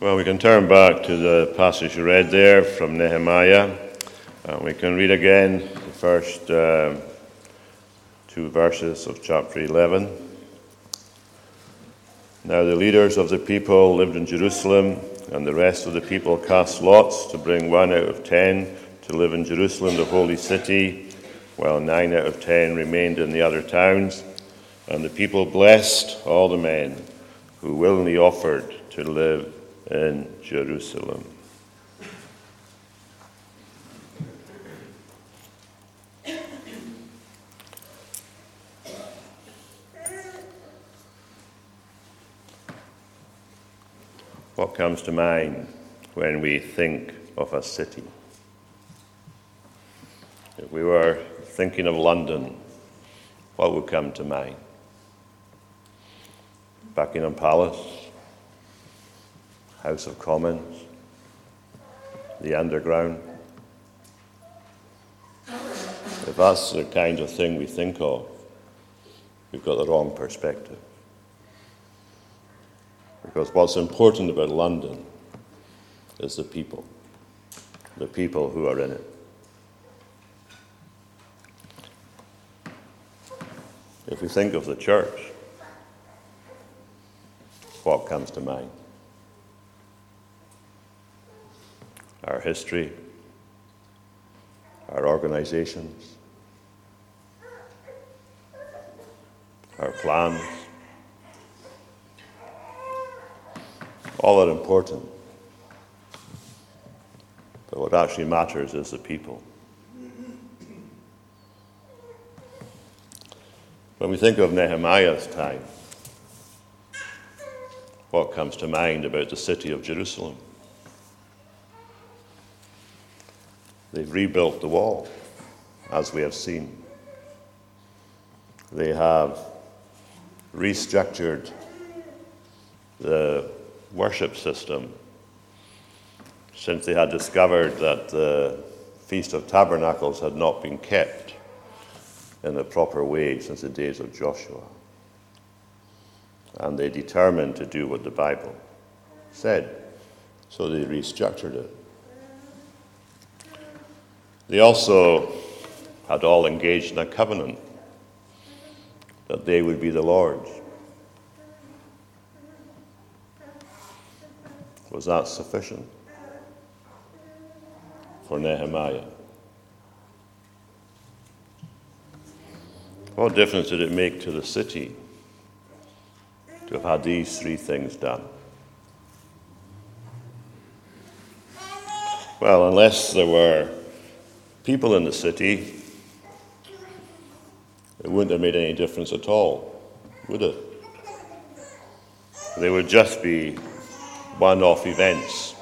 Well, we can turn back to the passage you read there from Nehemiah. And we can read again the first uh, two verses of chapter 11. Now, the leaders of the people lived in Jerusalem, and the rest of the people cast lots to bring one out of ten to live in Jerusalem, the holy city, while nine out of ten remained in the other towns. And the people blessed all the men who willingly offered to live in Jerusalem. What comes to mind when we think of a city? If we were thinking of London, what would come to mind? Buckingham Palace, House of Commons, the Underground. If that's the kind of thing we think of, we've got the wrong perspective. Because what's important about London is the people, the people who are in it. If we think of the church, what comes to mind? Our history, our organizations, our plans, all are important. But what actually matters is the people. When we think of Nehemiah's time, what comes to mind about the city of Jerusalem? They've rebuilt the wall, as we have seen. They have restructured the worship system since they had discovered that the Feast of Tabernacles had not been kept in a proper way since the days of Joshua. And they determined to do what the Bible said, so they restructured it. They also had all engaged in a covenant that they would be the Lord's. Was that sufficient for Nehemiah? What difference did it make to the city to have had these three things done? Well, unless there were people in the city, it wouldn't have made any difference at all, would it? They would just be one off events.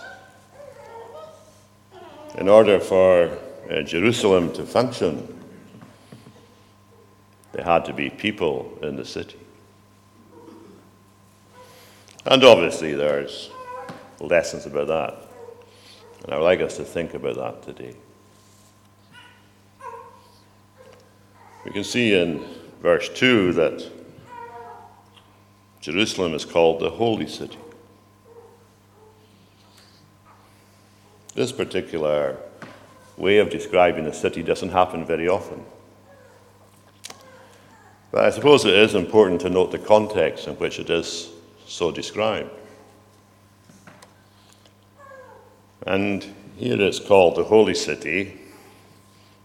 In order for uh, Jerusalem to function, there had to be people in the city. And obviously, there's lessons about that. And I would like us to think about that today. We can see in verse 2 that Jerusalem is called the Holy City. This particular way of describing a city doesn't happen very often. But I suppose it is important to note the context in which it is so described. And here it's called the Holy City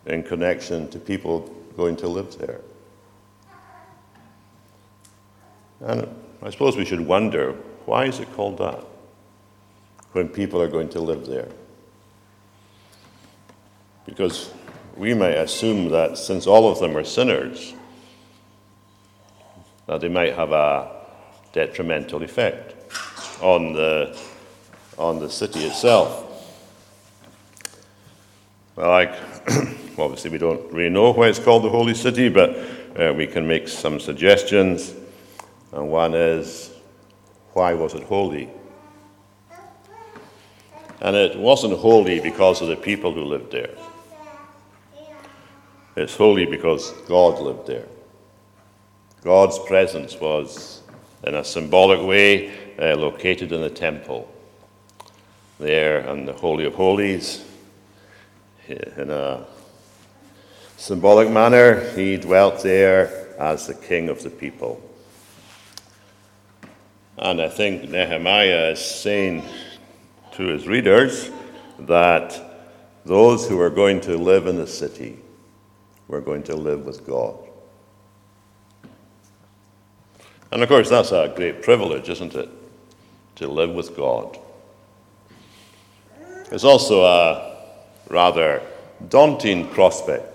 in connection to people going to live there. And I suppose we should wonder why is it called that when people are going to live there? Because we may assume that since all of them are sinners, that they might have a detrimental effect on the, on the city itself. Well, like, obviously, we don't really know why it's called the Holy City, but uh, we can make some suggestions. And one is, why was it holy? And it wasn't holy because of the people who lived there. It's holy because God lived there. God's presence was, in a symbolic way, uh, located in the temple. there in the Holy of Holies. In a symbolic manner, he dwelt there as the king of the people. And I think Nehemiah is saying to his readers that those who are going to live in the city were going to live with God. And of course, that's a great privilege, isn't it? To live with God. It's also a rather daunting prospect.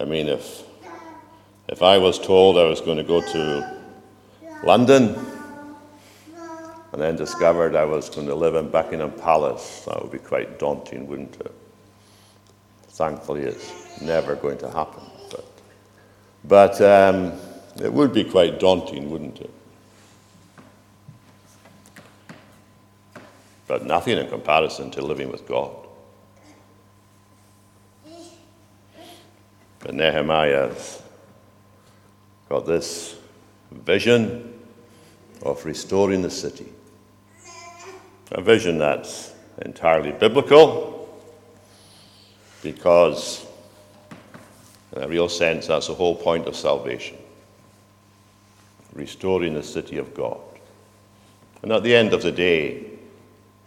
I mean, if, if I was told I was going to go to London and then discovered I was going to live in Buckingham Palace, that would be quite daunting, wouldn't it? Thankfully, it's never going to happen. But, but um, it would be quite daunting, wouldn't it? But nothing in comparison to living with God. But Nehemiah's got this vision of restoring the city. A vision that's entirely biblical because, in a real sense, that's the whole point of salvation restoring the city of God. And at the end of the day,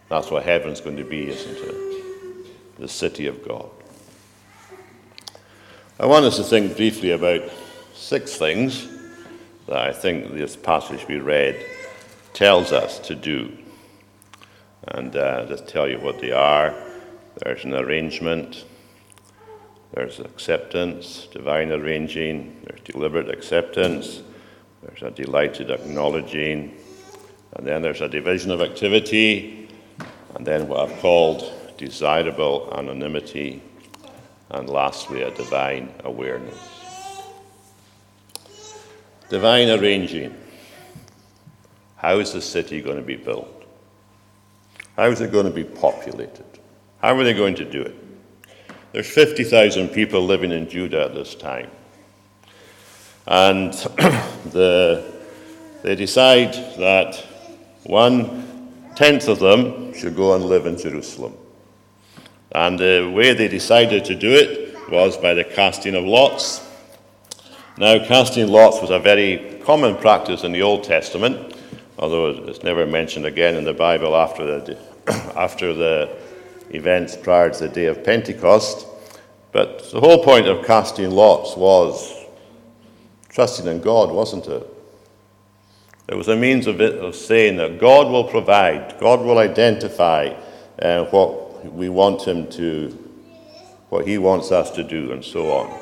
that's what heaven's going to be, isn't it? The city of God. I want us to think briefly about six things that I think this passage we read tells us to do. And uh, just tell you what they are. There's an arrangement, there's acceptance, divine arranging, there's deliberate acceptance, there's a delighted acknowledging, and then there's a division of activity, and then what I've called desirable anonymity, and lastly, a divine awareness. Divine arranging. How is the city going to be built? How is it going to be populated? How are they going to do it? There's 50,000 people living in Judah at this time. And the, they decide that one tenth of them should go and live in Jerusalem. And the way they decided to do it was by the casting of lots. Now, casting lots was a very common practice in the Old Testament, although it's never mentioned again in the Bible after the, after the events prior to the day of Pentecost. But the whole point of casting lots was trusting in God, wasn't it? It was a means of, it, of saying that God will provide, God will identify uh, what we want Him to, what He wants us to do, and so on.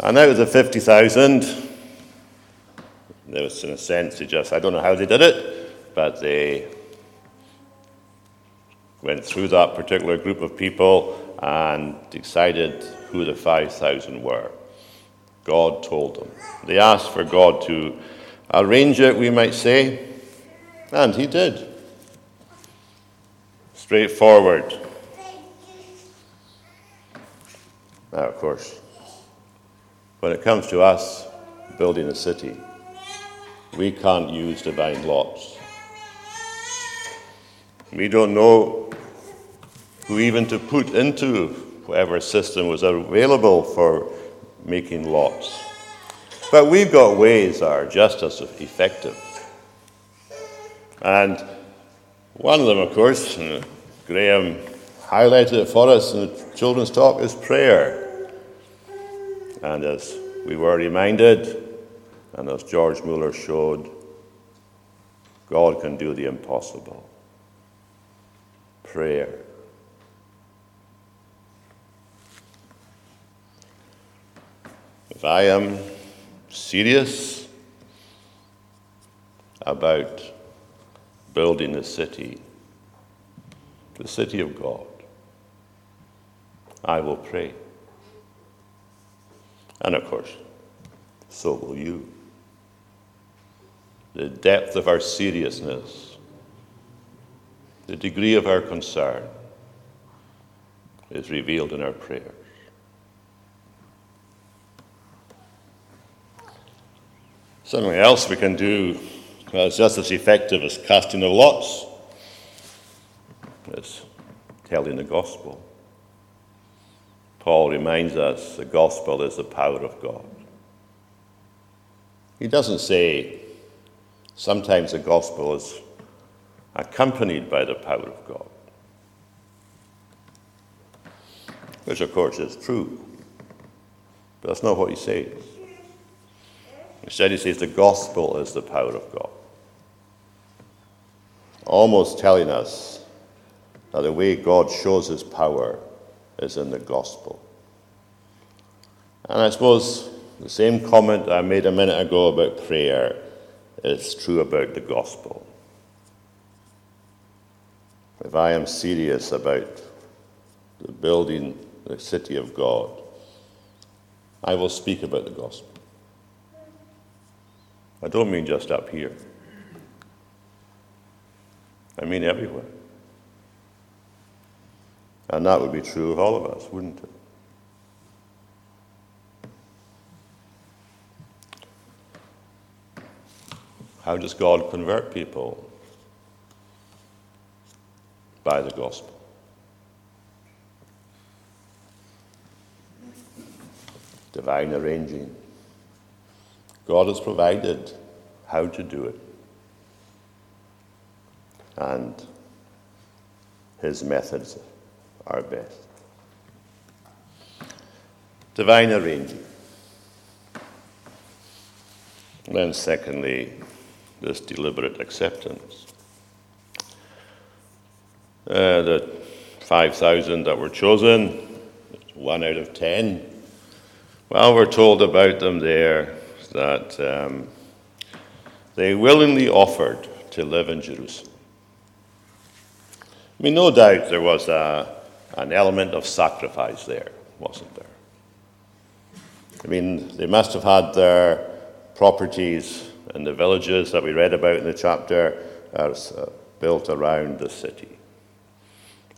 And out of the 50,000, there was, in a sense, they just, I don't know how they did it, but they went through that particular group of people and decided who the 5,000 were. God told them. They asked for God to arrange it, we might say, and He did. Straightforward. Now, of course, when it comes to us building a city, we can't use divine lots. We don't know who even to put into whatever system was available for making lots. But we've got ways that are just as effective. And one of them, of course, Graham highlighted it for us in the children's talk, is prayer. And as we were reminded, and as George Mueller showed, God can do the impossible. Prayer. If I am serious about building a city, the city of God, I will pray. And of course, so will you. The depth of our seriousness, the degree of our concern is revealed in our prayers. Something else we can do that's just as effective as casting of lots is telling the gospel. Paul reminds us the gospel is the power of God. He doesn't say sometimes the gospel is accompanied by the power of God, which of course is true, but that's not what he says. Instead, he says the gospel is the power of God, almost telling us that the way God shows his power is in the gospel. And I suppose the same comment I made a minute ago about prayer is true about the gospel. If I am serious about the building the city of God, I will speak about the gospel. I don't mean just up here. I mean everywhere. And that would be true of all of us, wouldn't it? How does God convert people? By the gospel. Divine arranging. God has provided how to do it. And his methods are best. Divine arranging. Then, secondly, this deliberate acceptance. Uh, the 5,000 that were chosen, one out of ten. Well, we're told about them there that um, they willingly offered to live in Jerusalem. I mean, no doubt there was a, an element of sacrifice there, wasn't there? I mean, they must have had their properties in the villages that we read about in the chapter are uh, built around the city.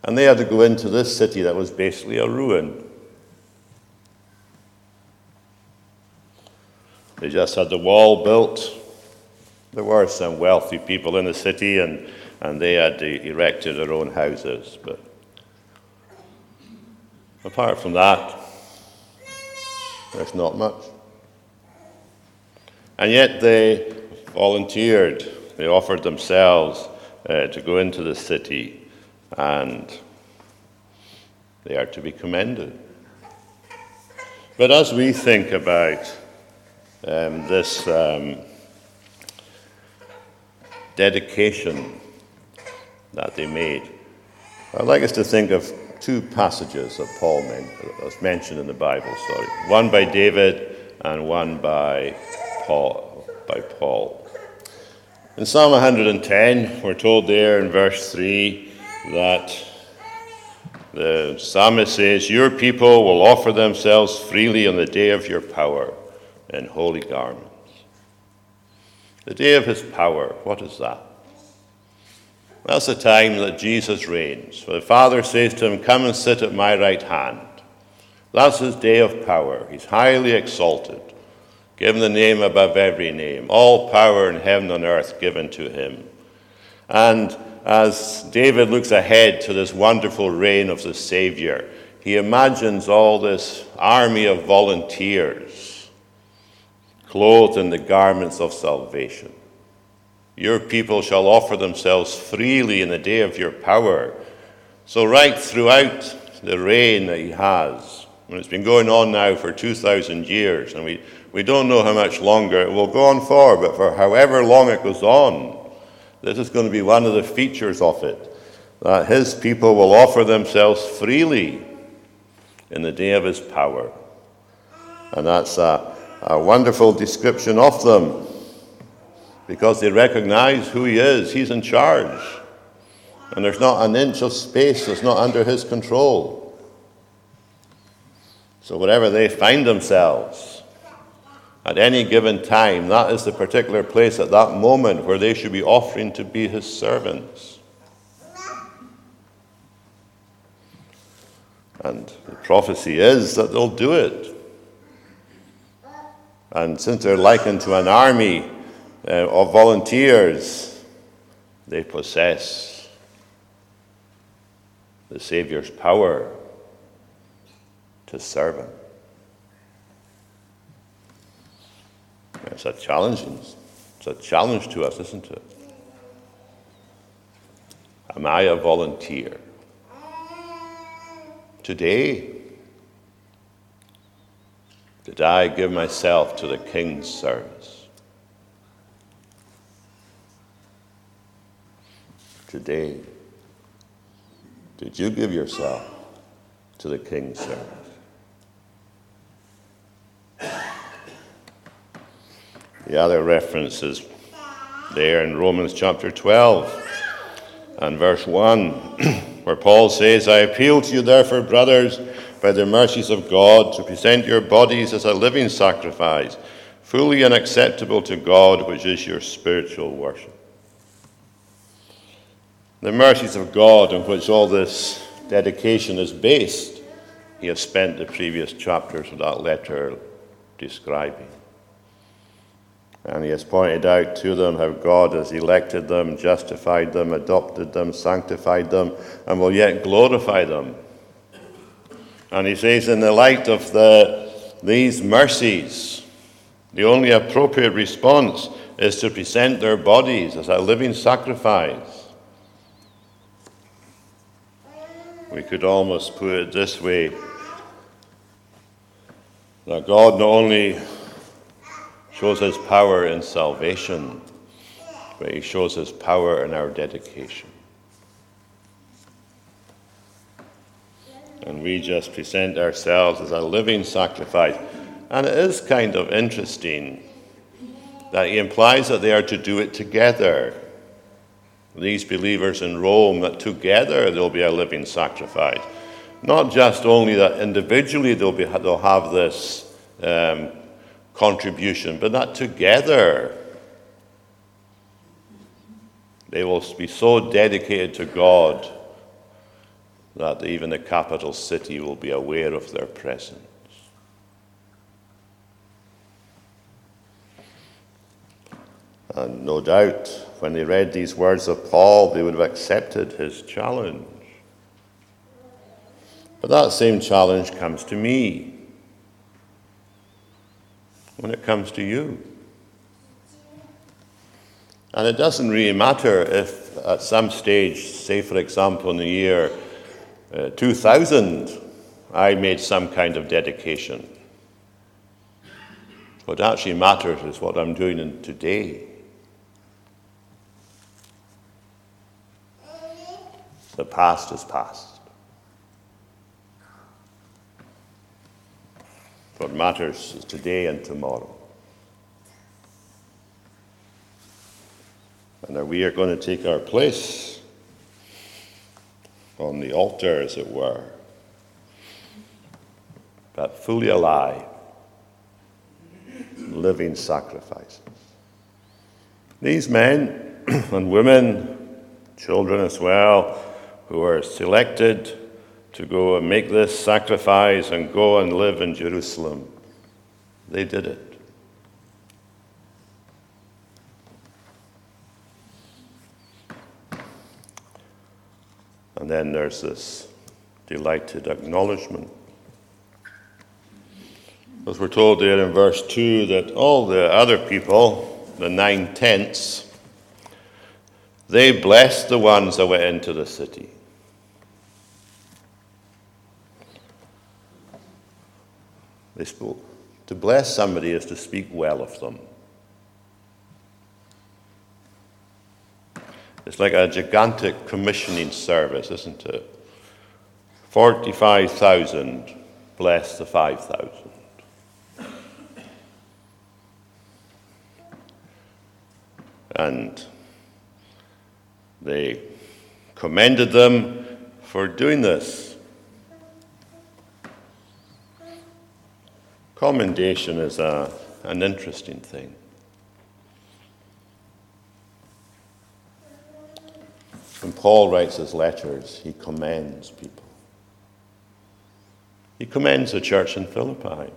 And they had to go into this city that was basically a ruin. They just had the wall built. There were some wealthy people in the city, and, and they had erected their own houses. But apart from that, there's not much. And yet they volunteered, they offered themselves uh, to go into the city, and they are to be commended. But as we think about um, this um, dedication that they made, I'd like us to think of two passages that Paul men- uh, was mentioned in the Bible. Sorry, one by David and one by Paul, by Paul. In Psalm 110, we're told there in verse 3 that the psalmist says, Your people will offer themselves freely on the day of your power in holy garments. The day of his power, what is that? That's the time that Jesus reigns. For the Father says to him, Come and sit at my right hand. That's his day of power. He's highly exalted given the name above every name, all power in heaven and earth given to him. And as David looks ahead to this wonderful reign of the Savior, he imagines all this army of volunteers clothed in the garments of salvation. Your people shall offer themselves freely in the day of your power. So, right throughout the reign that he has, and it's been going on now for 2,000 years, and we, we don't know how much longer it will go on for, but for however long it goes on, this is going to be one of the features of it that his people will offer themselves freely in the day of his power. And that's a, a wonderful description of them because they recognize who he is. He's in charge. And there's not an inch of space that's not under his control. So, wherever they find themselves, at any given time, that is the particular place at that moment where they should be offering to be his servants. And the prophecy is that they'll do it. And since they're likened to an army uh, of volunteers, they possess the Saviour's power to serve Him. It's a challenge. It's a challenge to us, isn't it? Am I a volunteer? Today, did I give myself to the King's service? Today, did you give yourself to the King's service? The other reference is there in Romans chapter 12 and verse 1, where Paul says, I appeal to you, therefore, brothers, by the mercies of God, to present your bodies as a living sacrifice, fully and acceptable to God, which is your spiritual worship. The mercies of God, on which all this dedication is based, he has spent the previous chapters of that letter describing. And he has pointed out to them how God has elected them, justified them, adopted them, sanctified them, and will yet glorify them. And he says, in the light of the, these mercies, the only appropriate response is to present their bodies as a living sacrifice. We could almost put it this way that God not only shows his power in salvation, but he shows his power in our dedication. And we just present ourselves as a living sacrifice. And it is kind of interesting that he implies that they are to do it together. These believers in Rome, that together they'll be a living sacrifice. Not just only that individually they'll, be, they'll have this um, contribution, but that together they will be so dedicated to God that even the capital city will be aware of their presence. And no doubt, when they read these words of Paul, they would have accepted his challenge. But that same challenge comes to me when it comes to you. And it doesn't really matter if at some stage, say for example in the year uh, 2000, I made some kind of dedication. What actually matters is what I'm doing today. The past is past. What matters is today and tomorrow. And that we are going to take our place on the altar, as it were, but fully alive, living sacrifices. These men and women, children as well, who are selected to go and make this sacrifice and go and live in Jerusalem. They did it. And then there's this delighted acknowledgement. As we're told there in verse 2 that all the other people, the nine tenths, they blessed the ones that went into the city. They spoke. To bless somebody is to speak well of them. It's like a gigantic commissioning service, isn't it? 45,000 bless the 5,000. And they commended them for doing this. Commendation is a, an interesting thing. When Paul writes his letters, he commends people. He commends the church in Philippi.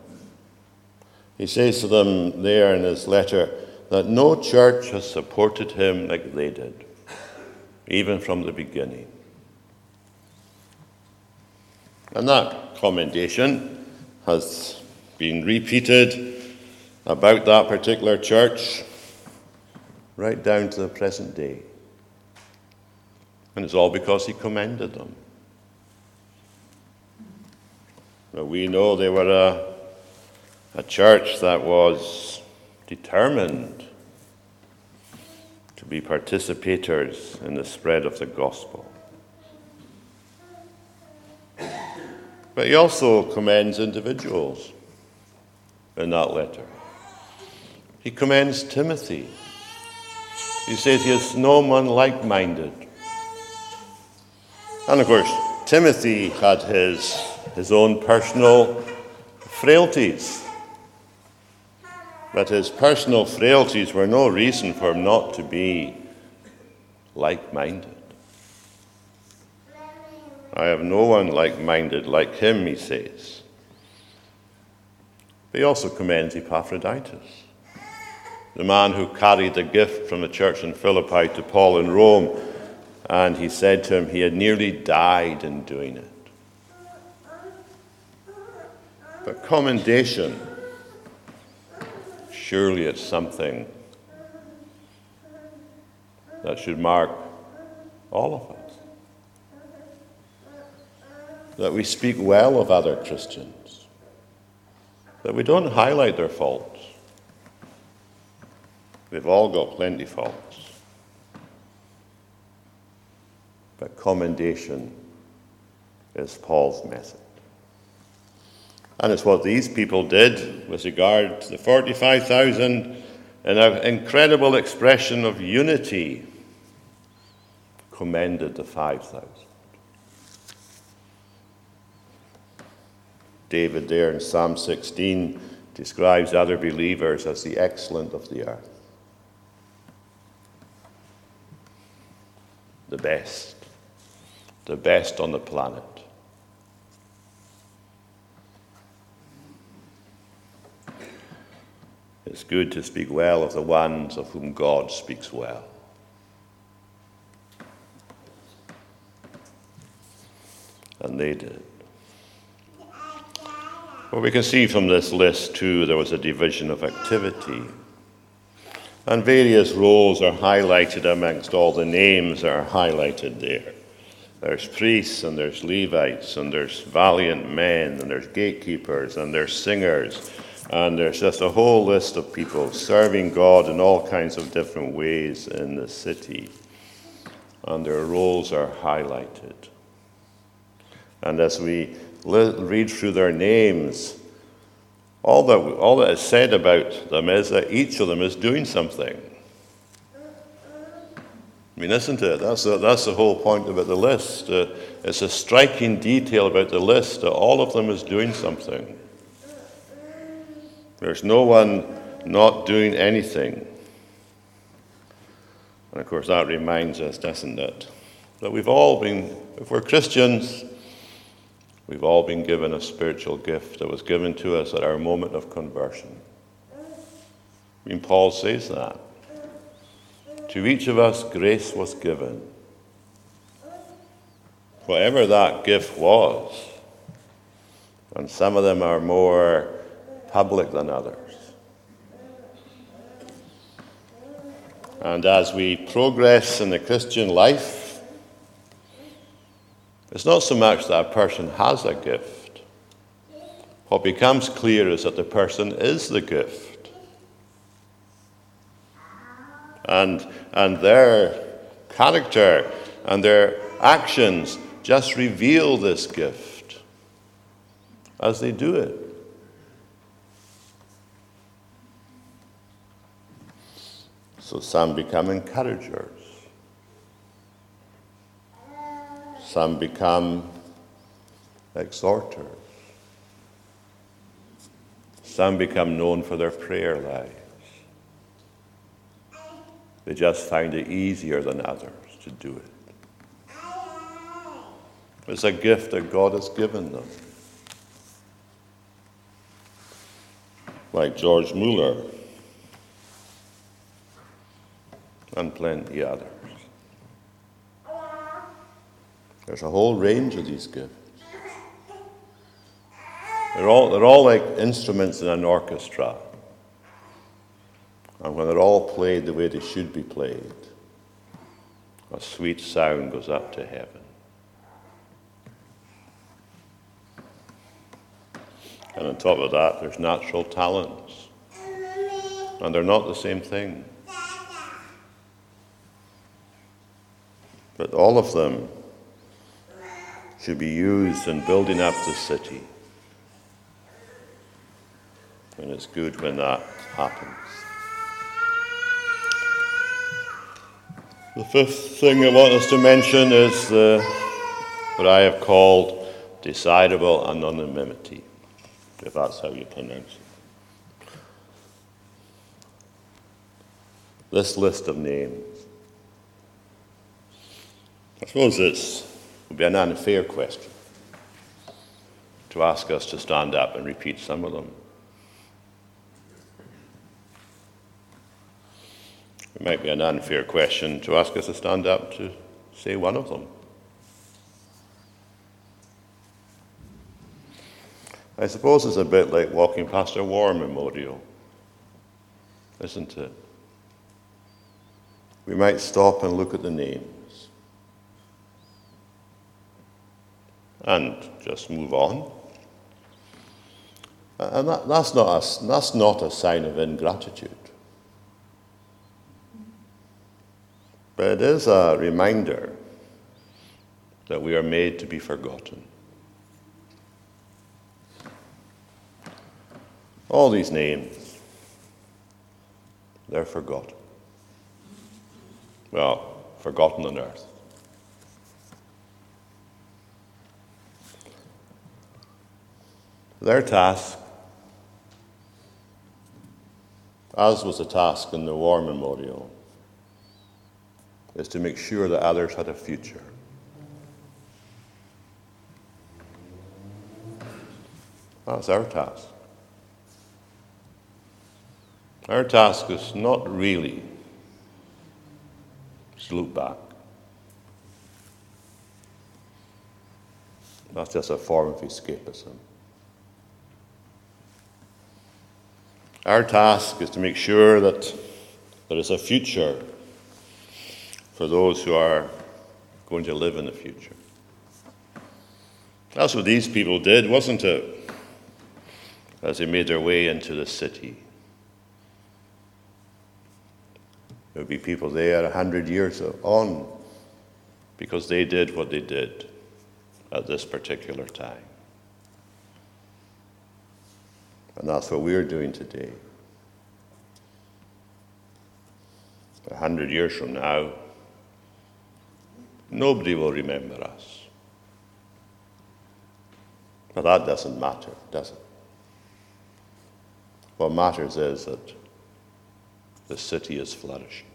He says to them there in his letter that no church has supported him like they did, even from the beginning. And that commendation has been repeated about that particular church right down to the present day. And it's all because he commended them. But we know they were a, a church that was determined to be participators in the spread of the gospel. But he also commends individuals in that letter. He commends Timothy. He says he has no one like minded. And of course, Timothy had his, his own personal frailties. But his personal frailties were no reason for him not to be like minded. I have no one like minded like him, he says. But he also commends Epaphroditus, the man who carried the gift from the church in Philippi to Paul in Rome, and he said to him he had nearly died in doing it. But commendation, surely it's something that should mark all of us. That we speak well of other Christians, that we don't highlight their faults. They've all got plenty faults. But commendation is Paul's method. And it's what these people did with regard to the 45,000 in an incredible expression of unity, commended the 5,000. David, there in Psalm 16, describes other believers as the excellent of the earth. The best. The best on the planet. It's good to speak well of the ones of whom God speaks well. And they did. Well, we can see from this list, too, there was a division of activity. And various roles are highlighted amongst all the names that are highlighted there. There's priests, and there's Levites, and there's valiant men, and there's gatekeepers, and there's singers, and there's just a whole list of people serving God in all kinds of different ways in the city. And their roles are highlighted. And as we read through their names, all that, all that is said about them is that each of them is doing something. I mean, isn't it? That's, a, that's the whole point about the list. Uh, it's a striking detail about the list that all of them is doing something. There's no one not doing anything. And of course, that reminds us, doesn't it? That we've all been, if we're Christians, We've all been given a spiritual gift that was given to us at our moment of conversion. I mean, Paul says that. To each of us, grace was given. Whatever that gift was, and some of them are more public than others. And as we progress in the Christian life, it's not so much that a person has a gift. What becomes clear is that the person is the gift. And, and their character and their actions just reveal this gift as they do it. So some become encouragers. Some become exhorters. Some become known for their prayer lives. They just find it easier than others to do it. It's a gift that God has given them. Like George Mueller and plenty others. There's a whole range of these gifts. They're all, they're all like instruments in an orchestra. And when they're all played the way they should be played, a sweet sound goes up to heaven. And on top of that, there's natural talents. And they're not the same thing. But all of them should be used in building up the city. And it's good when that happens. The fifth thing I want us to mention is the, what I have called decidable anonymity, if that's how you pronounce it. This list of names. I suppose it would be an unfair question to ask us to stand up and repeat some of them. It might be an unfair question to ask us to stand up to say one of them. I suppose it's a bit like walking past a war memorial, isn't it? We might stop and look at the names and just move on. And that, that's, not a, that's not a sign of ingratitude. But it is a reminder that we are made to be forgotten. All these names, they're forgotten. Well, forgotten on earth. Their task, as was the task in the war memorial, is to make sure that others had a future. That's our task. Our task is not really to look back. That's just a form of escapism. Our task is to make sure that there is a future for those who are going to live in the future. That's what these people did, wasn't it? As they made their way into the city. There would be people there a hundred years on because they did what they did at this particular time. And that's what we're doing today. A hundred years from now, Nobody will remember us. But that doesn't matter, does it? What matters is that the city is flourishing.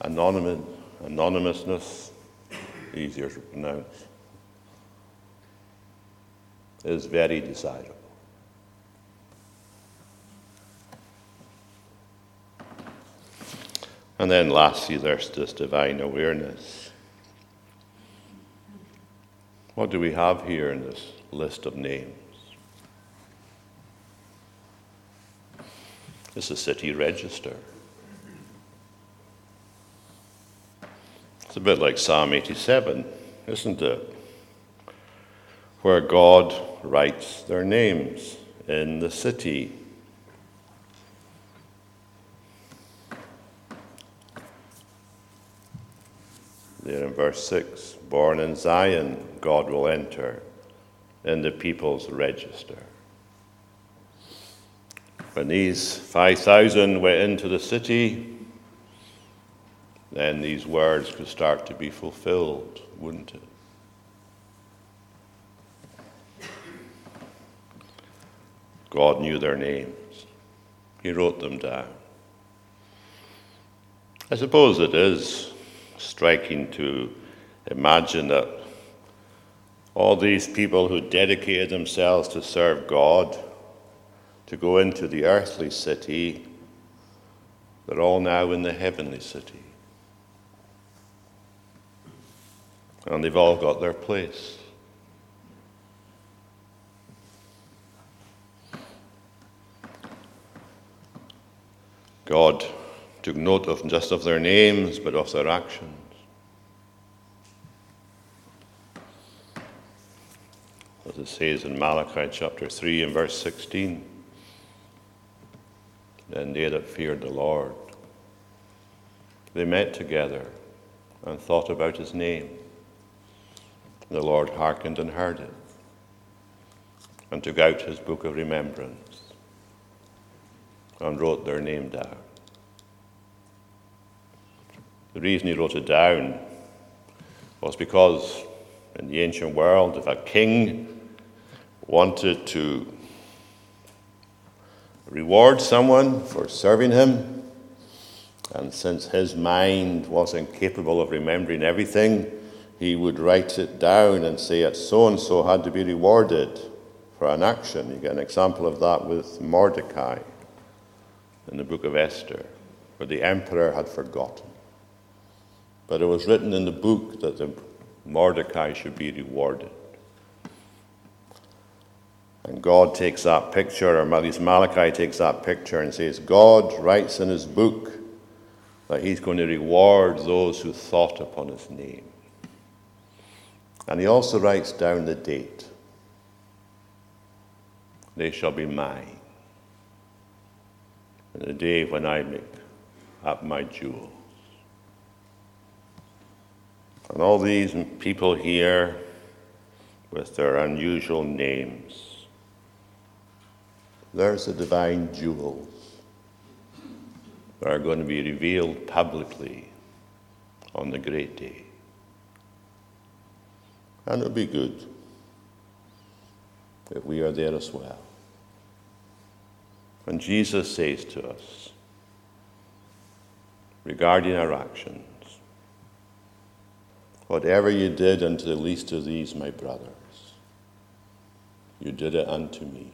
Anonymous, anonymousness, easier to pronounce, is very desirable. And then lastly, there's this divine awareness. What do we have here in this list of names? It's a city register. It's a bit like Psalm 87, isn't it? Where God writes their names in the city there in verse 6 Born in Zion, God will enter in the people's register. When these 5,000 went into the city, then these words could start to be fulfilled, wouldn't it? God knew their names, He wrote them down. I suppose it is striking to imagine that all these people who dedicated themselves to serve God, to go into the earthly city, they're all now in the heavenly city. And they've all got their place. God took note of just of their names, but of their actions. As it says in Malachi chapter 3 and verse 16, then they that feared the Lord, they met together and thought about his name. The Lord hearkened and heard it, and took out his book of remembrance, and wrote their name down. The reason he wrote it down was because in the ancient world, if a king wanted to reward someone for serving him, and since his mind wasn't capable of remembering everything, he would write it down and say that so and so had to be rewarded for an action. You get an example of that with Mordecai in the book of Esther, where the emperor had forgotten. But it was written in the book that the Mordecai should be rewarded. And God takes that picture, or at least Malachi takes that picture and says, God writes in his book that he's going to reward those who thought upon his name. And he also writes down the date. They shall be mine. In the day when I make up my jewels. And all these people here with their unusual names, there's the divine jewels that are going to be revealed publicly on the great day. And it'll be good if we are there as well. When Jesus says to us regarding our actions, whatever you did unto the least of these, my brothers, you did it unto me.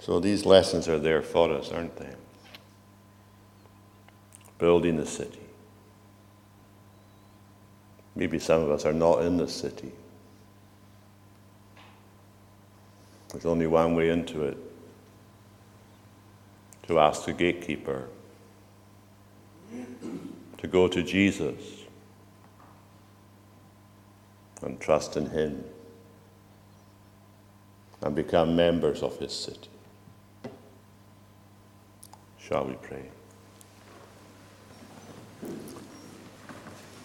So these lessons are there for us, aren't they? Building the city. Maybe some of us are not in the city. There's only one way into it to ask the gatekeeper to go to Jesus and trust in Him and become members of His city. Shall we pray?